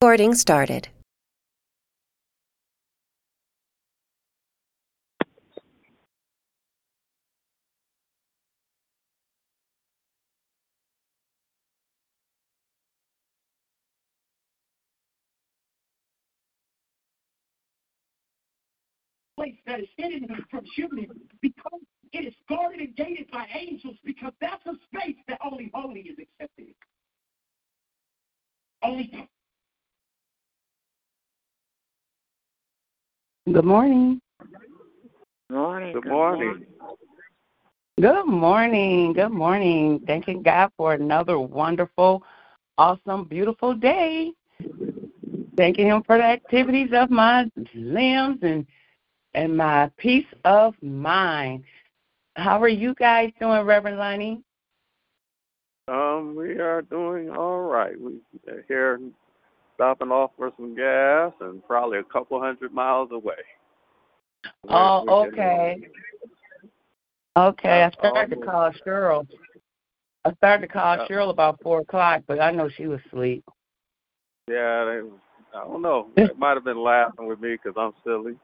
Recording started. place that is hidden from human because it is guarded and gated by angels because that's a space that only holy is accepted. Only Good morning. Morning. Good morning. Good morning. Good morning. Thanking God for another wonderful, awesome, beautiful day. Thanking Him for the activities of my limbs and and my peace of mind. How are you guys doing, Reverend Lonnie? Um, we are doing all right. We are here stopping off for some gas and probably a couple hundred miles away. Oh, We're okay. Okay, I started to call Cheryl. I started to call Yeah. Cheryl about four o'clock, but I know she was asleep. Yeah, they, I don't know. They might have been laughing with me because I'm silly.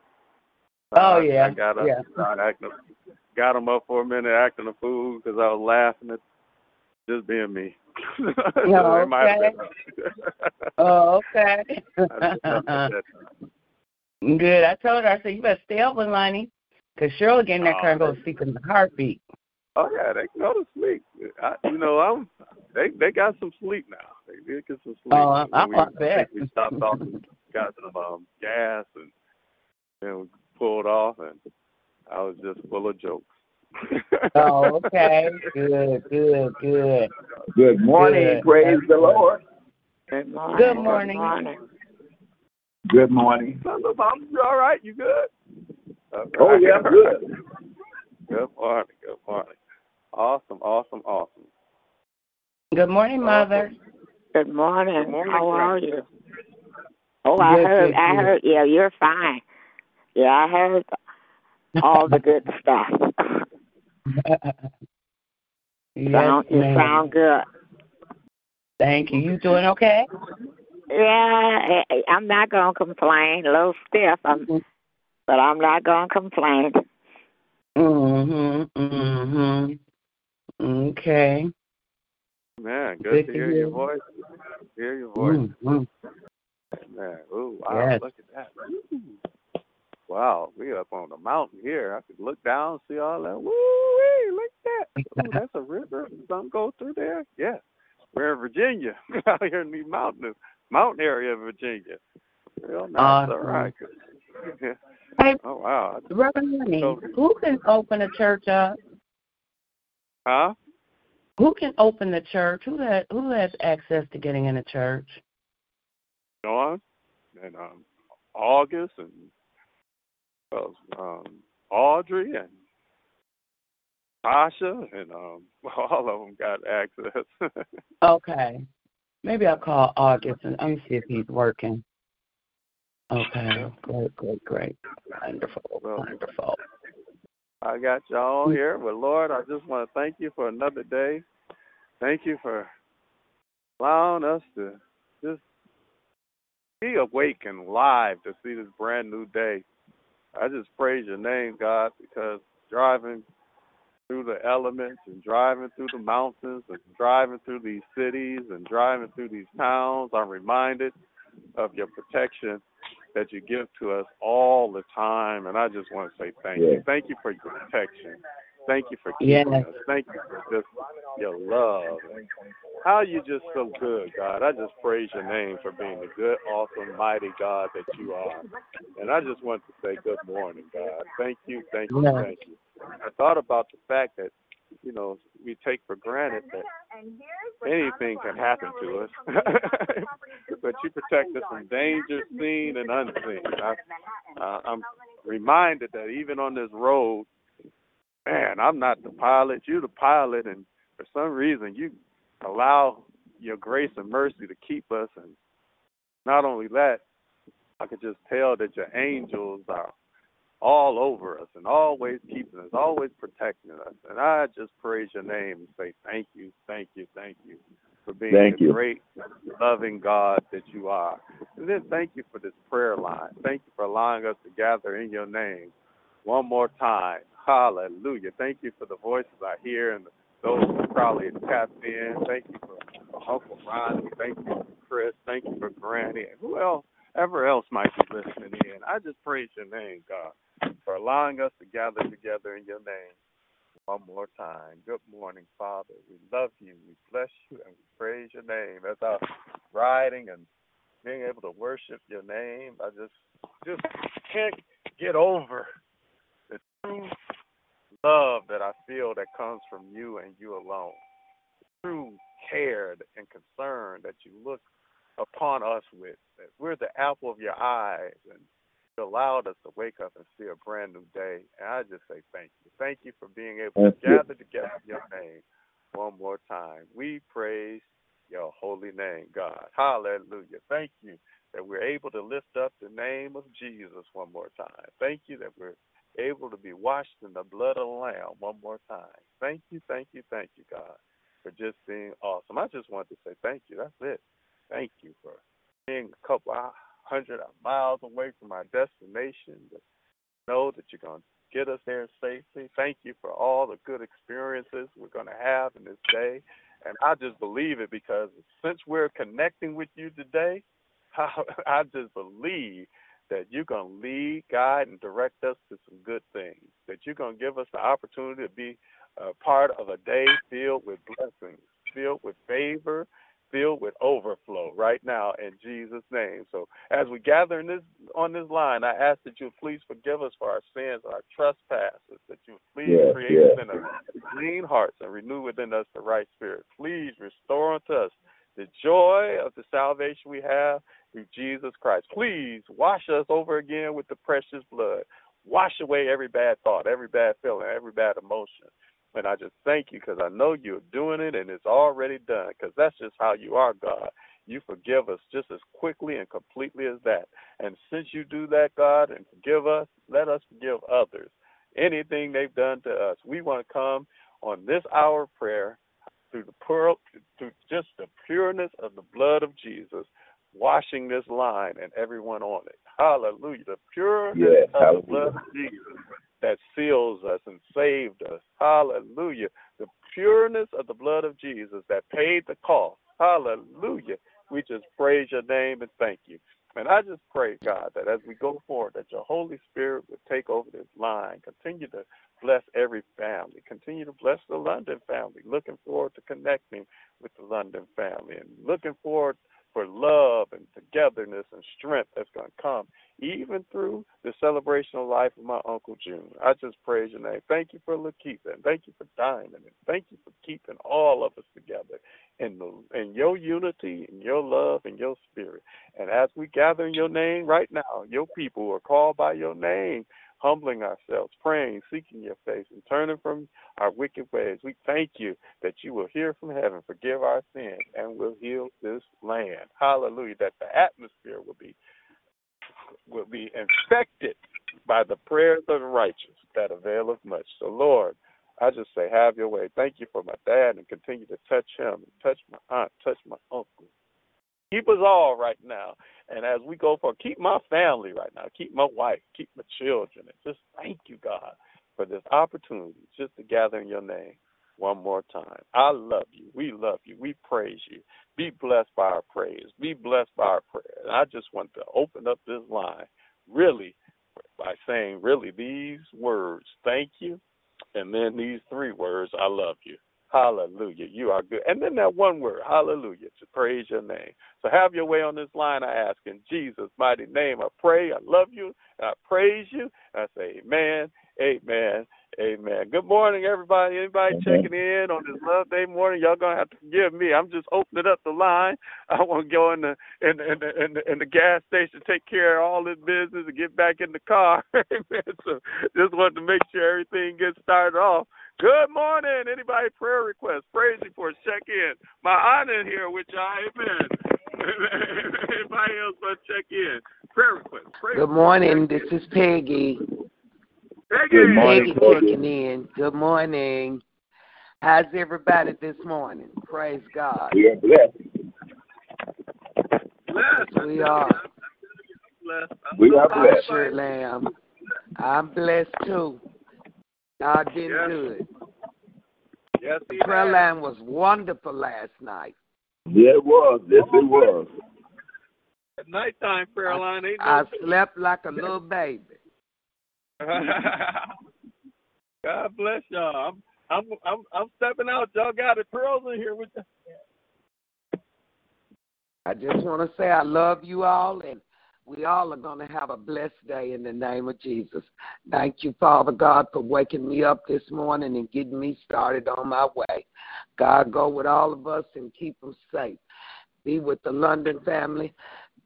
Oh, I- yeah, I got up, yeah. acting, got them up for a minute acting a fool because I was laughing at just being me. No, they might have okay. Oh, okay. I just jumped at that. Good. I told her, I said, you better stay up with Lonnie, because Cheryl get in that car and go to sleep in the heartbeat. Oh yeah, they can go to sleep. I, you know, I'm. They they got some sleep now. They did get some sleep. Oh, I- I we, bet. we stopped off, and got some um, gas, and we pulled off, and I was just full of jokes. Oh, okay. Good, good, good. Good morning. Good. Praise the Lord. Good morning. Good morning. Good morning. Good morning. I'm, you all right? You good? All Oh, yeah, I'm good. Good morning. Good morning. Awesome. Awesome. Awesome. Good morning, Mother. Good morning. Good morning, How are you? Oh, I Good, heard. good, I good. heard. Yeah, you're fine. Yeah, I heard all the good stuff. yes, sound, you sound good. Thank you. You doing okay? Yeah, I- I'm not gonna complain. A little stiff, I'm, but I'm not gonna complain. Mhm. Mhm. Okay. Man, good, Good to to hear hear. your voice. Hear your voice. Mhm. Man, ooh, wow, Yes. look at that. Ooh. Wow, we up on the mountain here. I could look down, see all that. Woo, look at that. Ooh, that's a river. Something go through there. Yeah, we're in Virginia, out here in the mountain mountain area of Virginia. Real nice. All right. Hey, Oh wow. Reverend So- who can open a church up? Huh? Who can open the church? Who has who has access to getting in a church? Dawn and um August and well, um Audrey and Tasha and um all of them got access. Okay. Maybe I'll call August and let me see if he's working. Okay. Great, great, great. Wonderful, Well, wonderful. I got y'all here. But Lord, I just want to thank you for another day. Thank you for allowing us to just be awake and live to see this brand new day. I just praise your name, God, because driving through the elements and driving through the mountains and driving through these cities and driving through these towns, I'm reminded of your protection that you give to us all the time. And I just want to say thank Yeah. you. Thank you for your protection. Thank you for keeping Yes. us. Thank you for just your love. How you just so good, God. I just praise your name for being the good, awesome, mighty God that you are. And I just want to say good morning, God. Thank you, thank you, thank you. I thought about the fact that you know, we take for granted that anything can happen to us. but you protect us from danger seen and unseen. I, uh, I'm reminded that even on this road, man, I'm not the pilot, you're the pilot, and for some reason you allow your grace and mercy to keep us. And not only that, I could just tell that your angels are all over us and always keeping us, always protecting us. And I just praise your name and say thank you, thank you, thank you for being Thank the you. great, loving God that you are. And then thank you for this prayer line. Thank you for allowing us to gather in your name one more time. Hallelujah. Thank you for the voices I hear and those who probably tapped in. Thank you for Uncle Ronnie. Thank you for Chris. Thank you for Granny. Who else, ever else might be listening in. I just praise your name, God, for allowing us to gather together in your name one more time. Good morning, Father. We love you. We bless you and we praise your name. As I'm riding and being able to worship your name, I just just can't get over love that I feel that comes from you and you alone. The true care and concern that you look upon us with. That we're the apple of your eyes and you allowed us to wake up and see a brand new day. And I just say thank you. Thank you for being able to you. gather together in your name one more time. We praise your holy name, God. Hallelujah. Thank you that we're able to lift up the name of Jesus one more time. Thank you that we're able to be washed in the blood of the Lamb one more time. Thank you, thank you, thank you, God, for just being awesome. I just wanted to say thank you. That's it. Thank you for being a couple hundred miles away from our destination. But know that you're going to get us there safely. Thank you for all the good experiences we're going to have in this day. And I just believe it because since we're connecting with you today, I just believe that you're going to lead, guide, and direct us to some good things. That you're going to give us the opportunity to be a part of a day filled with blessings, filled with favor, filled with overflow right now in Jesus' name. So as we gather in this on this line, I ask that you please forgive us for our sins, our trespasses, that you please Yes, create yes. within us clean hearts and renew within us the right spirit. Please restore unto us the joy of the salvation we have through Jesus Christ. Please wash us over again with the precious blood. Wash away every bad thought, every bad feeling, every bad emotion. And I just thank you because I know you're doing it and it's already done because that's just how you are, God. You forgive us just as quickly and completely as that. And since you do that, God, and forgive us, let us forgive others. Anything they've done to us, we want to come on this hour of prayer through the pearl, through just the pureness of the blood of Jesus, washing this line and everyone on it. Hallelujah. The pureness Yes, of blood of Jesus that seals us and saved us. Hallelujah. The pureness of the blood of Jesus that paid the cost. Hallelujah. We just praise your name and thank you. And I just pray, God, that as we go forward, that your Holy Spirit would take over this line, continue to bless every family, continue to bless the London family. Looking forward to connecting with the London family and looking forward for love and togetherness and strength that's going to come even through the celebration of life of my Uncle June. I just praise your name. Thank you for Lakeitha, and thank you for Diamond, and thank you for keeping all of us together in the in your unity, in your love, and your spirit. And as we gather in your name right now, your people who are called by your name, humbling ourselves, praying, seeking your face, and turning from our wicked ways, we thank you that you will hear from heaven, forgive our sins, and will heal this land. Hallelujah. That the atmosphere will be will be infected by the prayers of the righteous that availeth much. So, Lord, I just say, have your way. Thank you for my dad and continue to touch him, touch my aunt, touch my uncle. Keep us all right now. And as we go for, keep my family right now. Keep my wife, keep my children. And just thank you, God, for this opportunity just to gather in your name one more time. I love you. We love you. We praise you. Be blessed by our praise. Be blessed by our prayer. And I just want to open up this line really by saying really these words, thank you, and then these three words, I love you. Hallelujah. You are good. And then that one word, hallelujah, to praise your name. So have your way on this line, I ask. In Jesus' mighty name, I pray, I love you, and I praise you. And I say, Amen, Amen, Amen. Good morning, everybody. Anybody Amen. checking in on this Love Day morning? Y'all gonna have to forgive me. I'm just opening up the line. I want to go in the in the, in the in the in the gas station, take care of all this business, and get back in the car. Amen. So just wanted to make sure everything gets started off. Good morning. Anybody prayer requests, praise reports, check in. My aunt in here with y'all. Amen. Anybody else want to check in? Prayer requests. Praise Good morning. This is Peggy. Peggy. Good morning, Peggy Peggy. checking in. Good morning. How's everybody this morning? Praise God. We are blessed. Blessed. We are. Blessed. We are blessed. Sure, lamb. I'm blessed too. God did yes. good. Yes, he The prayer has. line was wonderful last night. Yeah, it was. Yes, it was. At nighttime prayer line ain't I no slept like a little baby. God bless y'all. I'm I'm I'm I'm stepping out. Y'all got it. Pearls in here with you. I just want to say I love you all, and we all are going to have a blessed day in the name of Jesus. Thank you, Father God, for waking me up this morning and getting me started on my way. God, go with all of us and keep them safe. Be with the London family.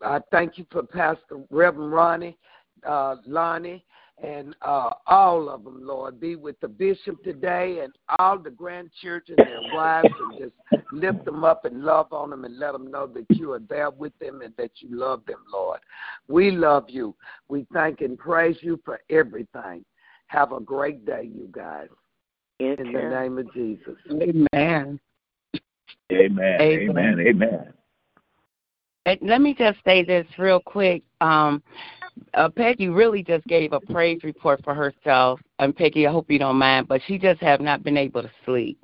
I thank you for Pastor Reverend Ronnie, uh, Lonnie, and uh, all of them, Lord. Be with the bishop today and all the grandchildren and their wives and just lift them up and love on them and let them know that you are there with them and that you love them, Lord. We love you. We thank and praise you for everything. Have a great day, you guys. You In the too. name of Jesus. Amen. Amen. Amen. Amen. Amen. And let me just say this real quick. Um, uh, Peggy really just gave a praise report for herself. And Peggy, I hope you don't mind, but she just have not been able to sleep.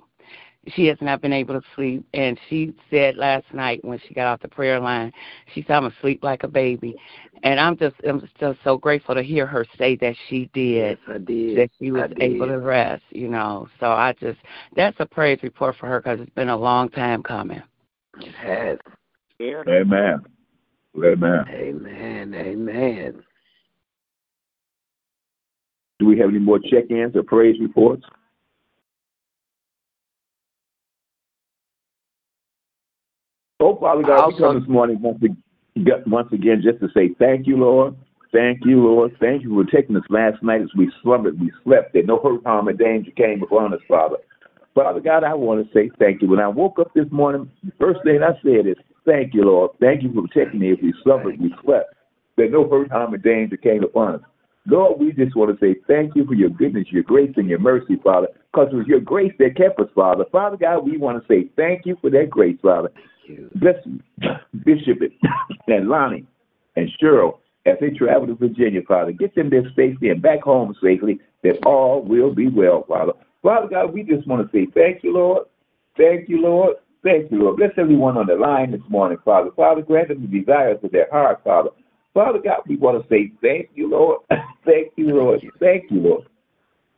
She has not been able to sleep, and she said last night when she got off the prayer line, she said, "I'm asleep like a baby," and I'm just, I'm just so grateful to hear her say that she did, Yes, I did. that she was able to rest. You know, so I just, that's a praise report for her because it's been a long time coming. It has. Yeah. Amen. Amen. Amen. Amen. Do we have any more check-ins or praise reports? Oh, Father God, we Also- come this morning once again, once again just to say thank you, Lord. Thank you, Lord. Thank you for taking us last night as we slumbered, we slept, that no hurt, harm, or danger came upon us, Father. Father God, I want to say thank you. When I woke up this morning, the first thing I said is, Thank you, Lord. Thank you for protecting me if we slumbered, we slept, that no hurt, harm, or danger came upon us. Lord, we just want to say thank you for your goodness, your grace, and your mercy, Father, because it was your grace that kept us, Father. Father God, we want to say thank you for that grace, Father. Bless Bishop and Lonnie and Cheryl as they travel to Virginia, Father. Get them there safely and back home safely, that all will be well, Father. Father God, we just want to say thank you, Lord. Thank you, Lord. Thank you, Lord. Bless everyone on the line this morning, Father. Father, grant them the desires of their heart, Father. Father God, we want to say thank you, Lord. thank you, Lord. Thank you, Lord.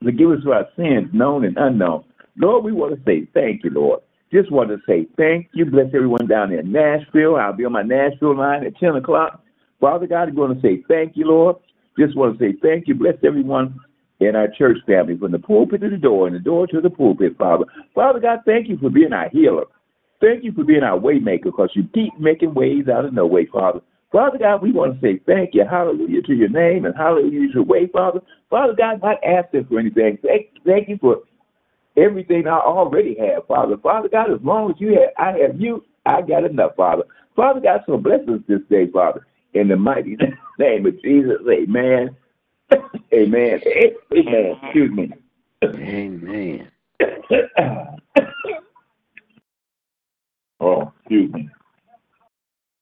Forgive us for our sins, known and unknown. Lord, we want to say thank you, Lord. Just want to say thank you. Bless everyone down in Nashville. I'll be on my Nashville line at 10 o'clock. Father God, we want to say thank you, Lord. Just want to say thank you. Bless everyone in our church family from the pulpit to the door and the door to the pulpit, Father. Father God, thank you for being our healer. Thank you for being our way maker because you keep making ways out of no way, Father. Father God, we want to say thank you. Hallelujah to your name and hallelujah to your way, Father. Father God, not asking for anything. Thank, thank you for everything I already have, Father. Father God, as long as you have, I have you, I got enough, Father. Father God, so bless us this day, Father. In the mighty name of Jesus, amen. amen. Amen. Excuse me. Amen. Oh, excuse me.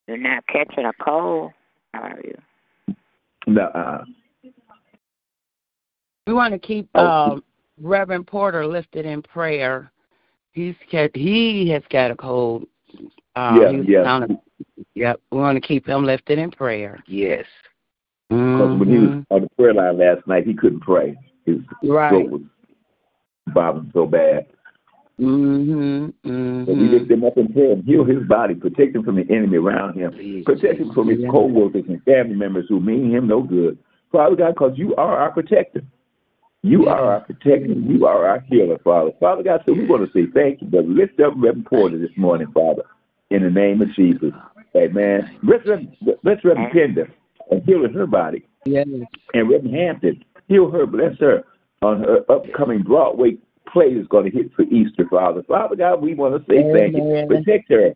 You're not catching a cold, are you? No, uh, We want to keep Oh. um, Reverend Porter lifted in prayer. He's got, he has got a cold. Um, Yeah, he was yeah. sounding- yep. We want to keep him lifted in prayer. Yes. because when he was Mhm. on the prayer line last night, he couldn't pray. His Right. throat was bothering so bad. Mhm. But we lift Mhm. him up in prayer and heal his body, protect him from the enemy around him, protect him from his Yeah. co-workers and family members who mean him no good. Father God, because you are our protector. You are our protector. You are our healer, Father. Father God, so we want to say thank you, but lift up Reverend Porter this morning, Father, in the name of Jesus. Amen. Let's, let's Reverend Pender and heal her body. Yes. And Reverend Hampton, heal her, bless her on her upcoming Broadway play is going to hit for Easter, Father. Father God, we want to say thank you. Protect her,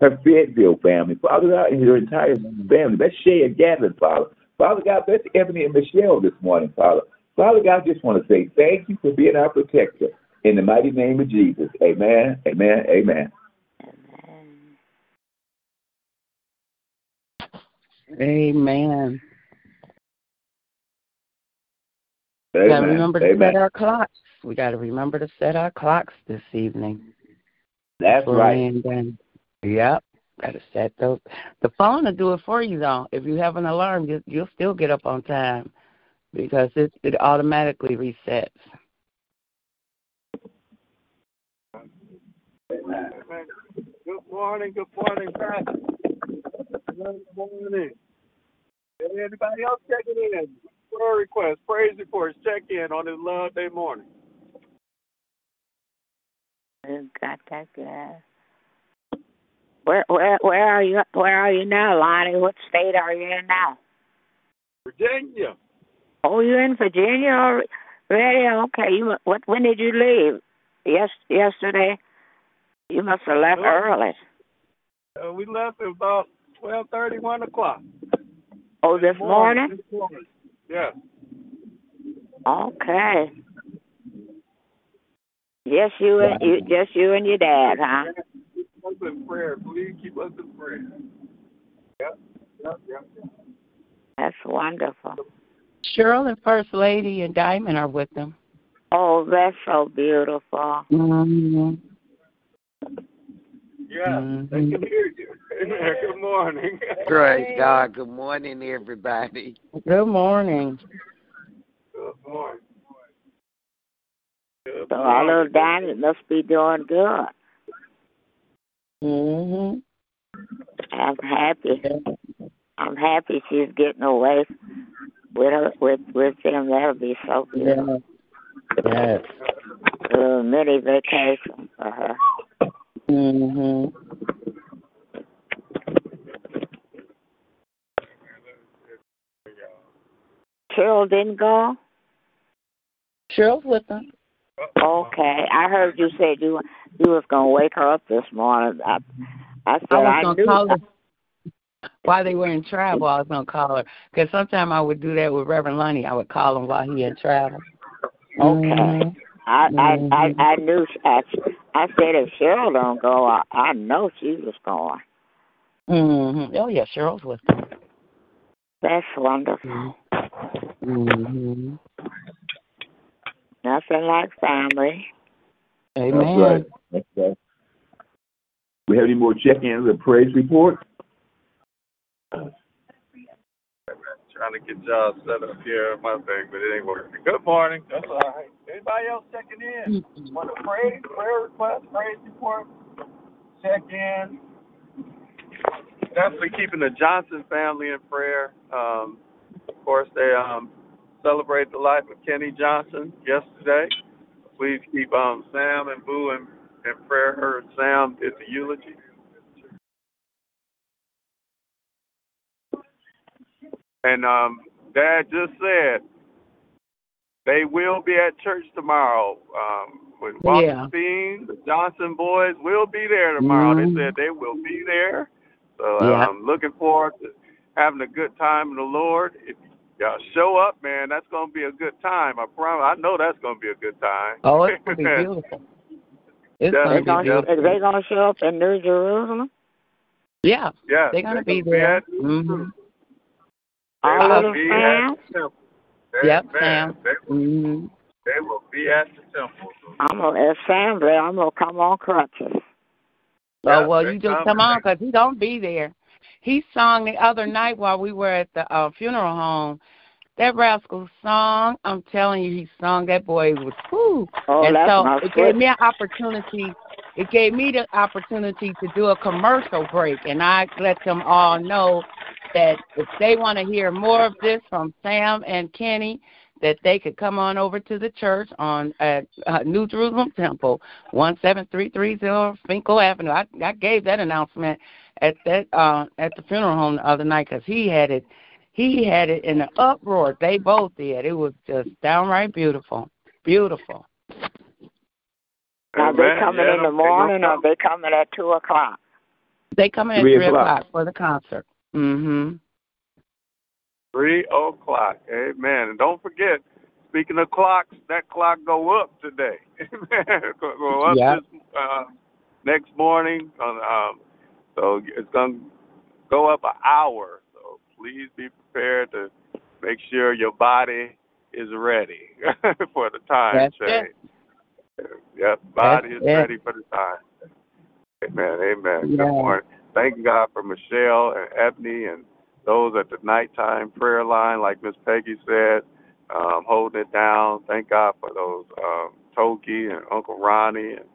her Fayetteville family, Father God, and her entire family. That's Shay and Gavin, Father. Father God, bless Ebony and Michelle this morning, Father. Father God, I just want to say thank you for being our protector. In the mighty name of Jesus. Amen, amen, amen. Amen. We got to remember to Amen. set our clocks. We got to remember to set our clocks this evening. That's Before right. we end. Yep. Got to set those. The phone will do it for you, though. If you have an alarm, you, you'll still get up on time because it, it automatically resets. Good morning, good morning, Pastor. Good morning. Anybody else checking in? Prayer requests, praise reports, check in on this Love Day morning. You got that guy. Where where where are you where are you now, Lonnie? What state are you in now? Virginia. Oh, you're in Virginia already? Okay. You what when did you leave? Yes yesterday? You must have left No. early. Uh, we left at about twelve thirty, one o'clock. Oh, this morning? This morning. Yeah. Okay. Just you and you just you and your dad, huh? Keep us in prayer. Please keep us in prayer. Yep. Yep. Yep. That's wonderful. Cheryl and First Lady and Diamond are with them. Oh, that's so beautiful. Mm-hmm. Yeah. They can hear you. Good morning. Praise God. Good morning, everybody. Good morning. Good morning. Good So our morning. little Diamond must be doing good. Mm-hmm. I'm happy. I'm happy she's getting away with her with with him. That'll be so good. Yeah. Yes. A little mini vacation for her. Mm-hmm. Cheryl didn't go. Cheryl's with them. Okay, I heard you said you you was gonna wake her up this morning. I I said I was I, gonna knew. call her while they were in travel. I was gonna call her because sometimes I would do that with Reverend Lonnie. I would call him while he in travel. Okay. Mhm. I, I. I I knew. I, I said if Cheryl don't go, I, I know she was going. Mm-hmm. Oh yeah, Cheryl's with them. That's wonderful. Mm-hmm. Nothing like family. Amen. That's right. That's right. We have any more check-ins or praise reports? Trying to get y'all set up here on my thing, but it ain't working. Good morning. That's all right. Anybody else checking in? Want a pray? Prayer request, praise report, check in. Definitely keeping the Johnson family in prayer. Um, of course, they um, celebrate the life of Kenny Johnson yesterday. Please keep um, Sam and Boo in, in prayer. Her and Sam did the eulogy. And um, Dad just said they will be at church tomorrow. Um, with Walter Yeah. Steen, the Johnson boys will be there tomorrow. Mhm. They said they will be there. So Yeah. I'm looking forward to having a good time in the Lord. If y'all show up, man, that's gonna be a good time. I promise. I know that's gonna be a good time. Oh, it's gonna be beautiful. It's Yeah, gonna They be gonna beautiful. are they gonna show up in New Jerusalem? Yeah, yeah, they're gonna they're be gonna there. at- Mm-hmm. They All will little be Sam? the temple. They- Yep, man, They, Mm-hmm. they will be at the temple. I'm gonna if Sam's there, I'm gonna come on crutches. Yeah, oh well, they you just come come and on because he gonna be there. He sung the other night while we were at the uh, funeral home. That rascal song. I'm telling you, he sung. That boy was whoo. Oh, and that's so my it gave me an opportunity. It gave me the opportunity to do a commercial break, and I let them all know that if they want to hear more of this from Sam and Kenny, that they could come on over to the church on at uh, New Jerusalem Temple, one seven three three zero Finkel Avenue. I, I gave that announcement at that uh, at the funeral home the other night because he had it. He had it in an uproar. They both did. It was just downright beautiful, beautiful. Are they coming in the morning or are they coming at two o'clock? They come in at Three three o'clock. o'clock for the concert. Mhm. Three o'clock. Amen. And don't forget, speaking of clocks, that clock go up today. Go up Yep. this uh, next morning. Um, so it's gonna go up an hour. So please be prepared to make sure your body is ready for the time That's change. it. Yep, body That's is it. ready for the time. Amen. Amen. Yeah. Good morning. Thank God for Michelle and Ebony and those at the nighttime prayer line, like Miss Peggy said, um, holding it down. Thank God for those um, Toki and Uncle Ronnie and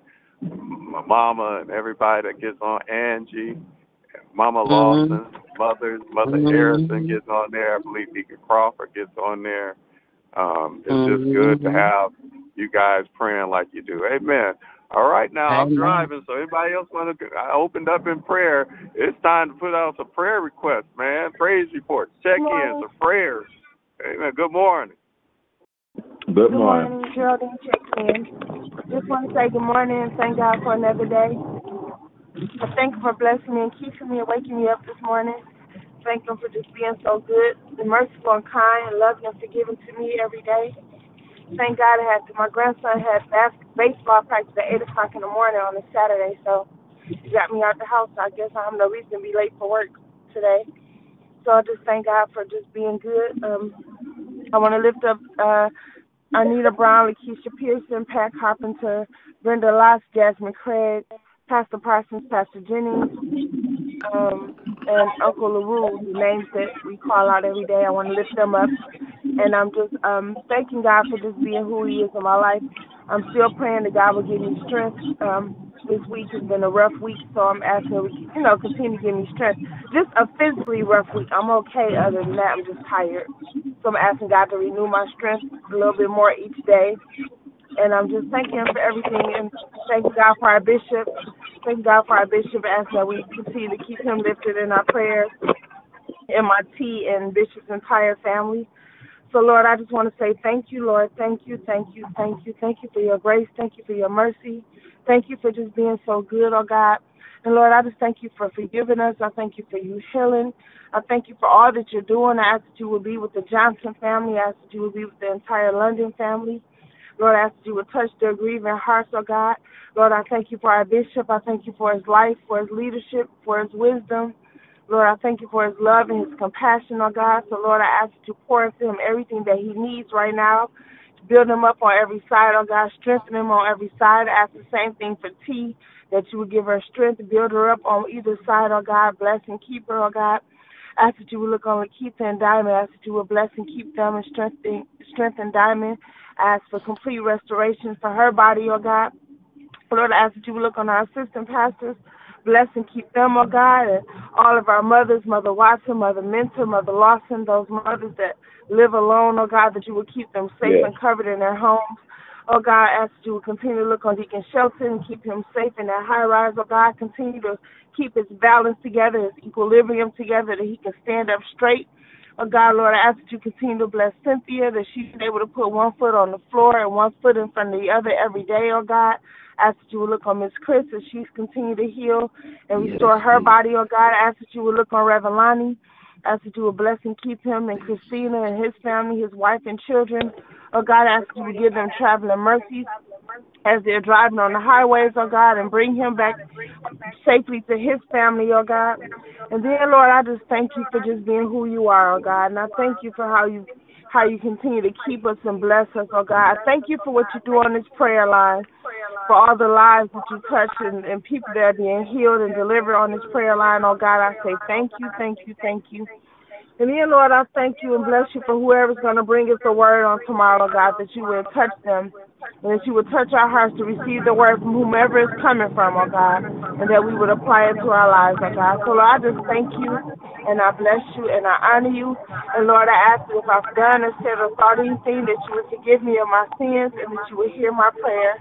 my mama and everybody that gets on Angie, and Mama Mhm. Lawson, Mother Mother Mhm. Harrison gets on there. I believe Deacon Crawford gets on there. Um, it's just Mhm. good to have you guys praying like you do. Amen. All right, now I'm Amen. driving, so anybody else want to? I opened up in prayer. It's time to put out some prayer requests, man. Praise reports, check-ins, some prayers. Amen. Good morning. Good morning. morning Geraldine checking in. Just want to say good morning and thank God for another day. I thank Him for blessing me and keeping me and waking me up this morning. Thank Him for just being so good and merciful and kind and loving and forgiving to me every day. Thank God I had to. my grandson had bas- baseball practice at eight o'clock in the morning on a Saturday, so he got me out the house. So I guess I have no reason to be late for work today. So I just thank God for just being good. Um, I want to lift up uh, Anita Brown, Lakeisha Pearson, Pat Carpenter, Brenda Loss, Jasmine Craig, Pastor Parsons, Pastor Jennings, um, and Uncle LaRue, the names that we call out every day. I want to lift them up. And I'm just um, thanking God for just being who He is in my life. I'm still praying that God will give me strength. Um, this week has been a rough week, so I'm asking, you know, continue to give me strength. Just a physically rough week. I'm okay. Other than that, I'm just tired. So I'm asking God to renew my strength a little bit more each day. And I'm just thanking Him for everything and thanking God for our bishop. Thank God for our bishop. Asking that we continue to keep him lifted in our prayers. MIT and Bishop's entire family. So, Lord, I just want to say thank you, Lord. Thank you, thank you, thank you. Thank you for your grace. Thank you for your mercy. Thank you for just being so good, oh God. And Lord, I just thank you for forgiving us. I thank you for you healing. I thank you for all that you're doing. I ask that you will be with the Johnson family. I ask that you will be with the entire London family. Lord, I ask that you would touch their grieving hearts, oh God. Lord, I thank you for our bishop. I thank you for his life, for his leadership, for his wisdom. Lord, I thank you for his love and his compassion, oh God. So, Lord, I ask that you pour into him everything that he needs right now. Build him up on every side, oh God. Strengthen him on every side. I ask the same thing for T, that you would give her strength build her up on either side, oh God. Bless and keep her, oh God. I ask that you would look on Lakeitha and Diamond. I ask that you would bless and keep them and strengthen, strengthen Diamond. Ask for complete restoration for her body, oh God. Lord, I ask that you look on our assistant pastors. Bless and keep them, oh God, and all of our mothers, Mother Watson, Mother Mentor, Mother Lawson, those mothers that live alone, oh God, that you would keep them safe Yes. and covered in their homes. Oh God, I ask that you would continue to look on Deacon Shelton and keep him safe in that high rise. Oh God, continue to keep his balance together, his equilibrium together, that he can stand up straight. Oh God, Lord, I ask that you continue to bless Cynthia, that she's able to put one foot on the floor and one foot in front of the other every day, oh God. I ask that you would look on Miss Chris as she's continued to heal and Yes, restore her please. body, oh God. I ask that you would look on Reverend Lonnie. I ask that you would bless and keep him and Christina and his family, his wife and children. Oh God, I ask that you would give them traveling mercies as they're driving on the highways, oh God, and bring him back safely to his family, oh God. And then, Lord, I just thank you for just being who you are, oh God. And I thank you for how you how you continue to keep us and bless us, oh God. I thank you for what you do on this prayer line, for all the lives that you touch and, and people that are being healed and delivered on this prayer line, oh God. I say thank you, thank you, thank you. And then, Lord, I thank you and bless you for whoever's going to bring us the word on tomorrow, oh God, that you will touch them and that you would touch our hearts to receive the word from whomever is coming from, oh God, and that we would apply it to our lives, oh God. So, Lord, I just thank you, and I bless you, and I honor you. And, Lord, I ask you if I've done or said or thought anything, that you would forgive me of my sins and that you would hear my prayer.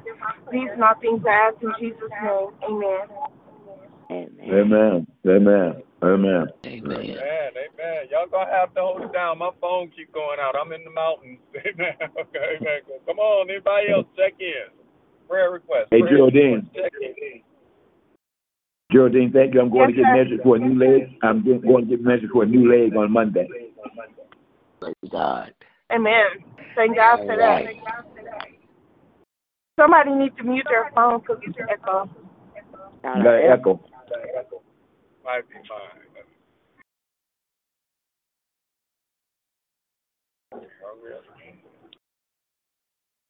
These are not things I ask in Jesus' name. Amen. Amen. Amen. Amen. Amen. Amen. Amen. Amen. Y'all gonna have to hold it down. My phone keep going out. I'm in the mountains. Amen. Okay. Amen. Come on. Anybody else check in? Prayer request. Hey, Prayer Geraldine. request. Check in. Geraldine, thank you. I'm going Yes, to get sir. measured for a new leg. I'm going to get measured for a new leg on Monday. Praise God. Amen. Thank God for that. Somebody needs to mute their phone because it's echo. You got an echo. Mine.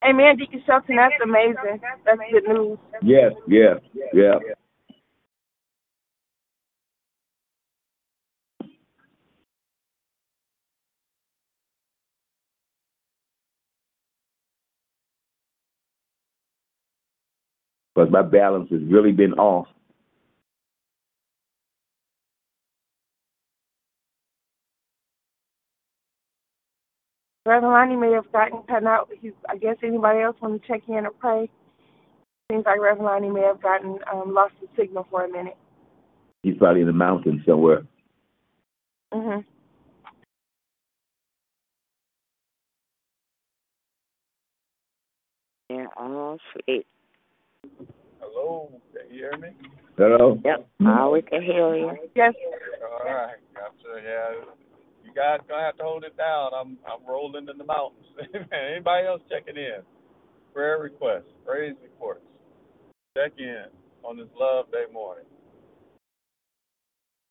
Amen, Deacon Shelton. That's amazing. That's good news. Yes, yes, yeah. Because my balance has really been off. Reverend Lonnie may have gotten cut out. He's, I guess anybody else want to check in or pray? Seems like Reverend Lonnie may have gotten um, lost the signal for a minute. He's probably in the mountains somewhere. Mhm. Yeah, all sweet. Hello. Can you hear me? Hello? Yep. Oh, we can hear you. Yes. All right. Gotcha. Yeah. You guys gonna have to hold it down. I'm I'm rolling in the mountains. Anybody else checking in? Prayer requests, praise reports. Check in on this Love Day morning.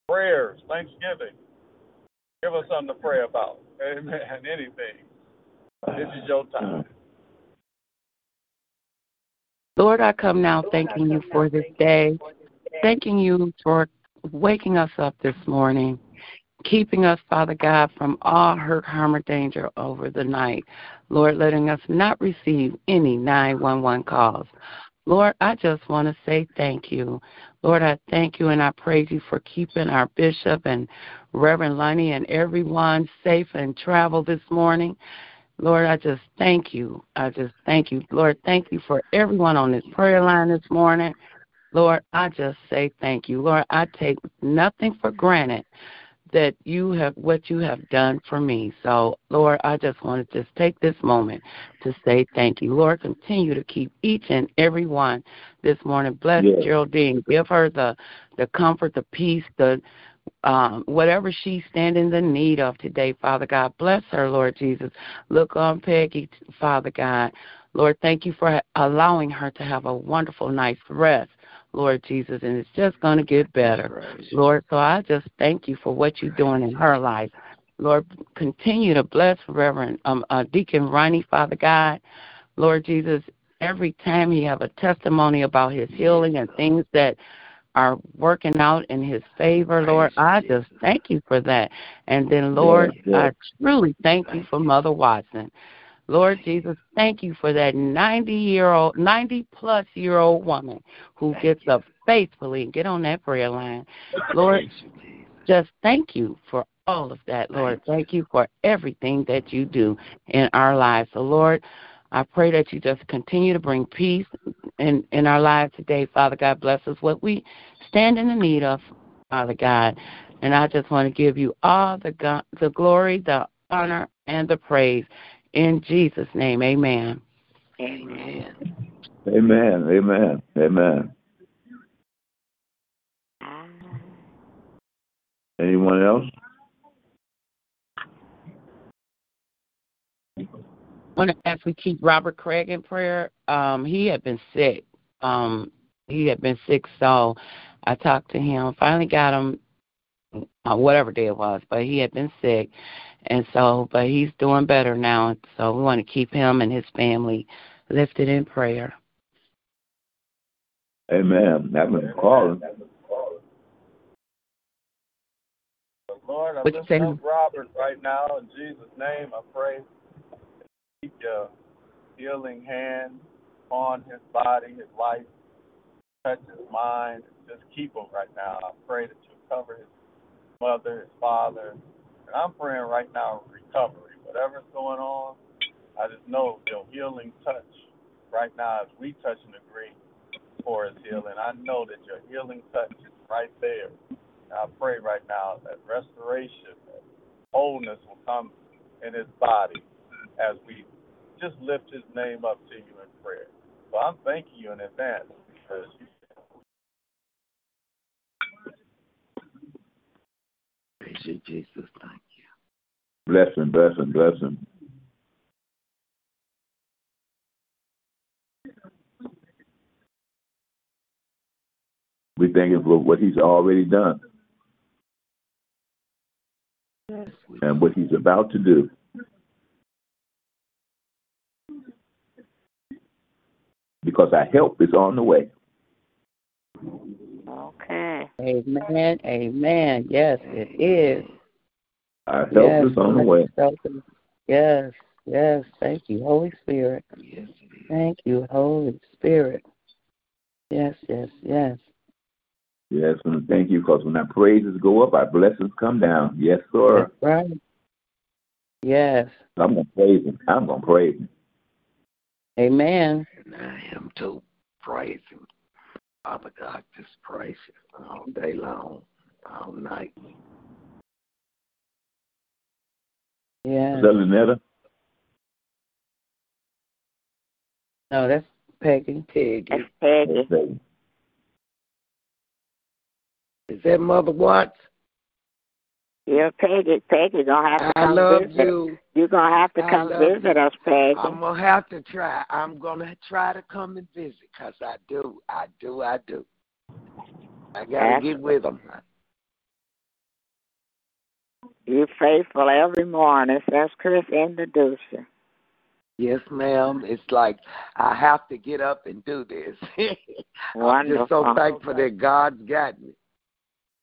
Prayers, Thanksgiving. Give us something to pray about. Amen. Anything. This is your time. Lord, I come now thanking you for this day, thanking you for waking us up this morning, keeping us, Father God, from all hurt, harm, or danger over the night. Lord, letting us not receive any 911 calls. Lord, I just want to say thank you. Lord, I thank you and I praise you for keeping our bishop and Reverend Lonnie and everyone safe and travel this morning. Lord, I just thank you. I just thank you. Lord, thank you for everyone on this prayer line this morning. Lord, I just say thank you. Lord, I take nothing for granted that you have what you have done for me. So, Lord, I just want to just take this moment to say thank you. Lord, continue to keep each and every one this morning. Bless Yes. Geraldine. Give her the the comfort, the peace, the um, whatever she's standing in need of today, Father God. Bless her, Lord Jesus. Look on Peggy, Father God. Lord, thank you for allowing her to have a wonderful night's rest, Lord Jesus, and it's just going to get better, Lord. So I just thank you for what you're doing in her life. Lord, continue to bless Reverend um, uh, Deacon Ronnie, Father God. Lord Jesus, every time he have a testimony about his healing and things that are working out in his favor, Lord. I just thank you for that. And then, Lord. I truly thank you for Mother Watson. Lord Jesus, thank you for that 90 year old, 90 plus year old woman who gets up faithfully and get on that prayer line. Lord, just thank you for all of that, Lord. Thank you for everything that you do in our lives. So, Lord, I pray that you just continue to bring peace in, in our lives today. Father God, bless us what we stand in the need of, Father God. And I just want to give you all the, go- the glory, the honor, and the praise. In Jesus' name, amen. Amen. Amen. Amen. Amen. Anyone else? I want to ask we keep Robert Craig in prayer. Um, he had been sick. Um, he had been sick, so I talked to him. Finally got him, uh, whatever day it was, but he had been sick, and so, but he's doing better now. So we want to keep him and his family lifted in prayer. Amen. I've been calling. Lord, I What you lift up Robert right now in Jesus' name. I pray keep your uh, healing hand on his body, his life, touch his mind, just keep him right now. I pray that you cover his mother, his father, and I'm praying right now recovery. Whatever's going on, I just know your healing touch right now as we touch and agree for his healing. I know that your healing touch is right there. And I pray right now that restoration, that wholeness will come in his body as we just lift his name up to you in prayer. So I'm thanking you in advance because Praise you, Jesus. Thank you. Bless him, bless him, bless him. We thank him for what he's already done Yes, and what he's about to do. Because our help is on the way. Okay. Amen. Amen. Yes, it is. Our help yes, is on the way. Yes, yes. Thank you, Holy Spirit. Yes. Thank you, Holy Spirit. Yes, yes, yes. Yes, and thank you because when our praises go up, our blessings come down. Yes, sir. That's right. Yes. I'm gonna praise him. I'm gonna praise him. Amen. And I am too. Praise him. Father God, just praise you all day long, all night. Yeah. Is that Lynetta? No, that's Peggy. Peggy. That's Peggy. Is that Mother Watts? Yeah, Peggy. Peggy gonna have to I come love visit. you. You're gonna have to I come visit you. us, Peggy. I'm gonna have to try. I'm gonna try to come and visit because I do, I do, I do. I gotta That's- get with them. You're faithful every morning. That's Chris introduced you. Yes, ma'am. It's like I have to get up and do this. I'm just so thankful that God's got me.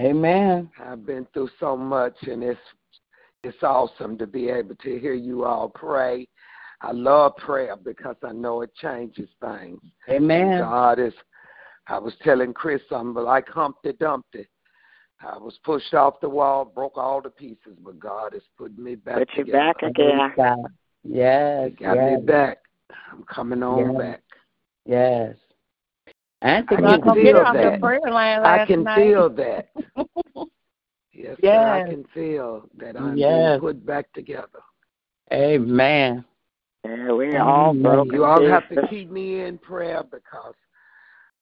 Amen. I've been through so much, and it's it's awesome to be able to hear you all pray. I love prayer because I know it changes things. Amen. God is. I was telling Chris something like Humpty Dumpty. I was pushed off the wall, broke all the pieces, but God has put me back Put you together. back again. Praise God. Yes. He got yes. me back. I'm coming on Yes. back. Yes. Auntie I gonna can come get feel the that. prayer line I can night. feel that. Yes, sir. I can feel that I'm Yes. being put back together. Amen. Yeah, we're all Amen. broken You all have to keep me in prayer because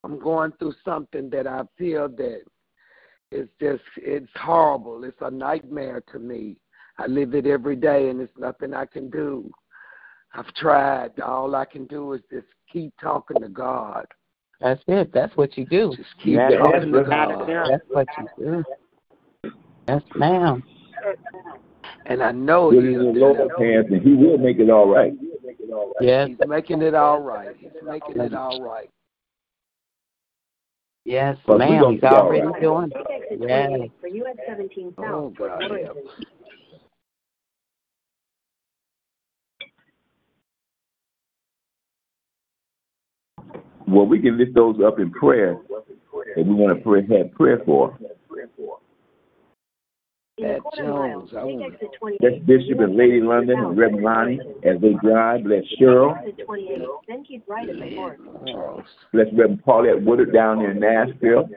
I'm going through something that I feel that it's just it's horrible. It's a nightmare to me. I live it every day and it's nothing I can do. I've tried. All I can do is just keep talking to God. That's it. That's what you do. Just keep That's talking to what you gotta do. That's what you do. Yes, ma'am. And I know Put it He'll in the deliver. Lord's hands, and He will make it all right. Yes. He's making it all right. He's making it all right. Yes, But ma'am. He's already right. doing it. Yes. For US 17 South. Oh God Well, we can lift those up in prayer, and we want to pray, have prayer for. In a That Jones, I want exit 28. Bless Bishop and Lady London and Reverend Lonnie as they drive. Bless Cheryl. Exit 28, then keep at the fork. Bless Reverend Paulette Woodard down there in Nashville.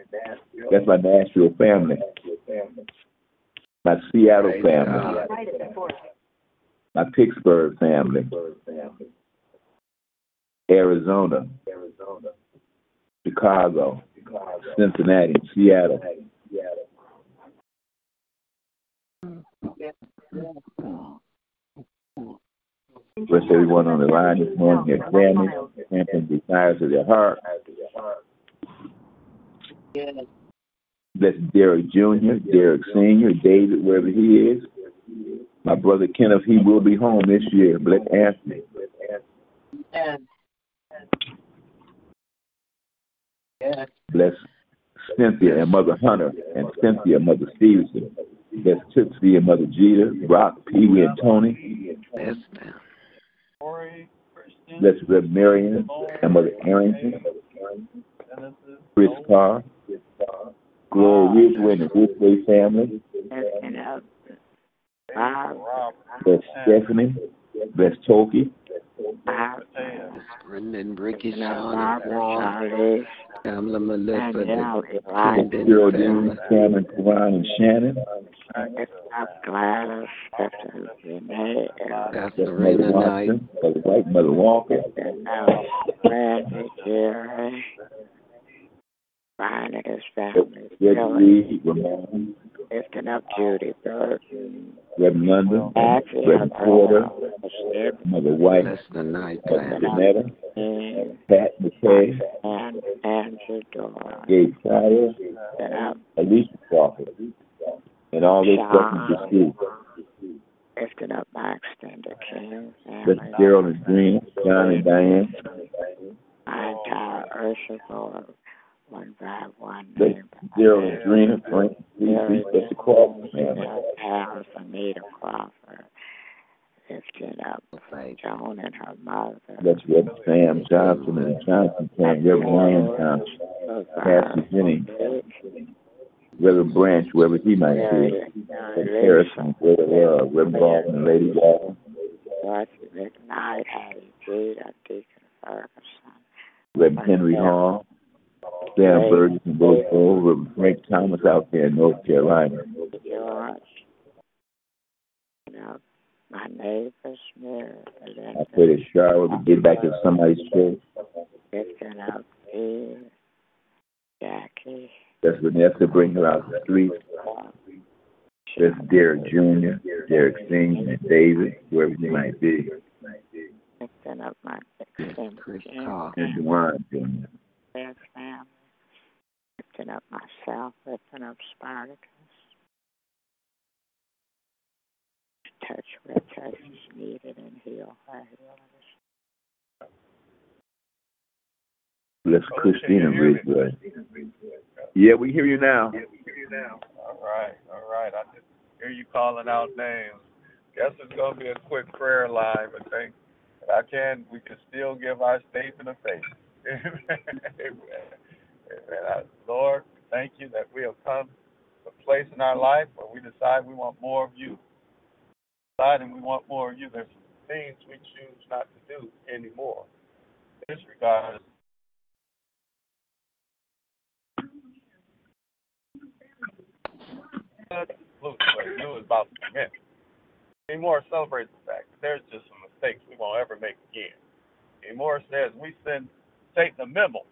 That's my Nashville family. My Seattle family. God. Right at the fork. My Pittsburgh family. Arizona. Arizona, Chicago. Cincinnati. Seattle. Bless everyone on the line this morning, their families, and desires of their heart. Bless Derek Jr., Derek Sr., David, wherever he is. My brother Kenneth, he will be home this year. Bless Anthony. Bless Cynthia and Mother Hunter, and Cynthia, Mother Stevenson. Bless Tootsie and Mother Jeter, Rock, Pee Wee, and Tony. Yes, ma'am. Corey, Christian, Bless Reverend Marion and Mother Arrington, Chris Carr, Gloria ah. Ridgeway and the Ridgeway family. Uh, Bob, Bless Stephanie. Bless Toki. Bob, Brendan, Ricky, Sean, Charlie, Pamela, Melissa, Danielle, the Elijah, Gerald Brendan Karan, and Shannon. lifting up Gladys, Stephanie, Renee, and Bless Pastor Mother Rena Knight, Watson, Mother White, Mother Walker. lifting up Randy, Jerry, Brian and his family, Reggie Philip, Reed, Ramon, lifting up Judy Burton, Reverend London, Patsy, Reverend Porter, Mother White, the night, Mother Gladys. Janetta, Pat McKay, and Andrew Dorr, Gabe Pryor, lifting up Alicia Crawford, and all those blessings to school. lifting up my extended care Bless family, Gerald and Dream, John and Diane. my entire usher board, one by one Bless name. Gerald and Dream, Frank, Cece, bless the Crawford family. Anita Crawford, lifting up Joan and her mother. Bless Reverend Sam Johnson and Johnson Camp, Reverend Ryan Johnson, Pastor Jennings, Reverend Branch, wherever he might be. Bless Harrison, Brother uh, Reverend Baldwin and Lady Baldwin. George McKnight, Hattie G, Deacon Ferguson, Reverend Henry Hall, Sam Burgess in Roseville, Reverend Frank Thomas out there in North Carolina. George, you know, my neighbors, Mary, I pray that Charlotte will get back to somebody's church. lifting up Eve, Jackie, That's Vanessa bring her out the street. That's Derek Jr., Derek Senior, and David, wherever he might be, lifting up my extended Chris care Carr. and Dewan Jr. Fred family, lifting up myself, lifting up Spartacus. Touch where touch is needed and heal where healing is. Bless Christina Ridgeway. Yeah, we hear you now. All right, all right. I just hear you calling out names. Guess it's gonna be a quick prayer line, but think if I can, we can still give our statement of faith. I- uh, Lord, thank you that we have come to a place in our life where we decide we want more of you. Deciding we want more of you, there's things we choose not to do anymore. Disregard knew was about to commit. Celebrates the fact that there's just some mistakes we won't ever make again. Anymore says we send Satan a memo.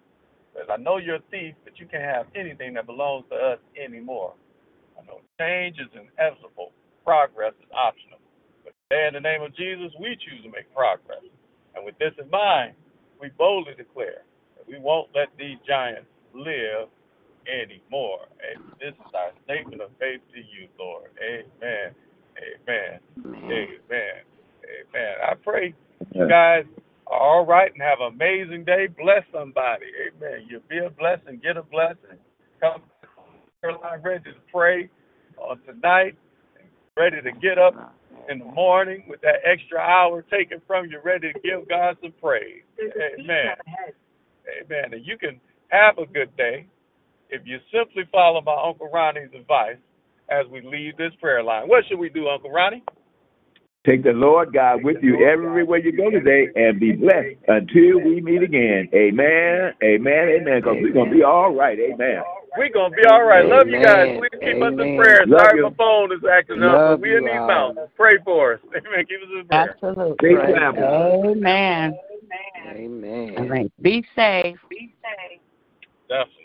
I know you're a thief, but you can't have anything that belongs to us anymore. I know change is inevitable. Progress is optional. But today, in the name of Jesus, we choose to make progress. And with this in mind, we boldly declare that we won't let these giants live anymore. And this is our statement of faith to you, Lord. Amen. Amen. Amen. Amen. I pray you guys all right and have an amazing day. Bless somebody. Amen. You be a blessing, get a blessing. Come Caroline ready to pray on tonight, ready to get up in the morning with that extra hour taken from you, ready to give God some praise. Amen. Amen. And you can have a good day if you simply follow my Uncle Ronnie's advice as we leave this prayer line. What should we do, Uncle Ronnie? Take the Lord God with you everywhere you go today and be blessed until we meet again. Amen. Amen. Amen. Because we're going to be all right. Amen. We're going to be all right. Love you guys. Amen. Please keep us in prayer. Love Sorry you. my phone is acting up, Love but we in these all. mountains. Pray for us. Amen. Keep us in prayer. Absolutely. Safe travel. Amen. Amen. All right. Be safe. Be safe. Definitely.